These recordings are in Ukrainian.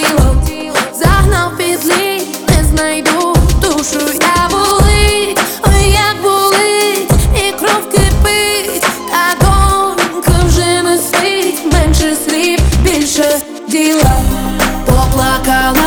тіло, загнав підлі, не знайду душу, я болить, ой, як болить, і кров кипить, та донька вже не спить, менше слів, більше діла поплакала.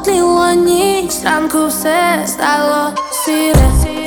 Потила ніч, ранку все стало сіре.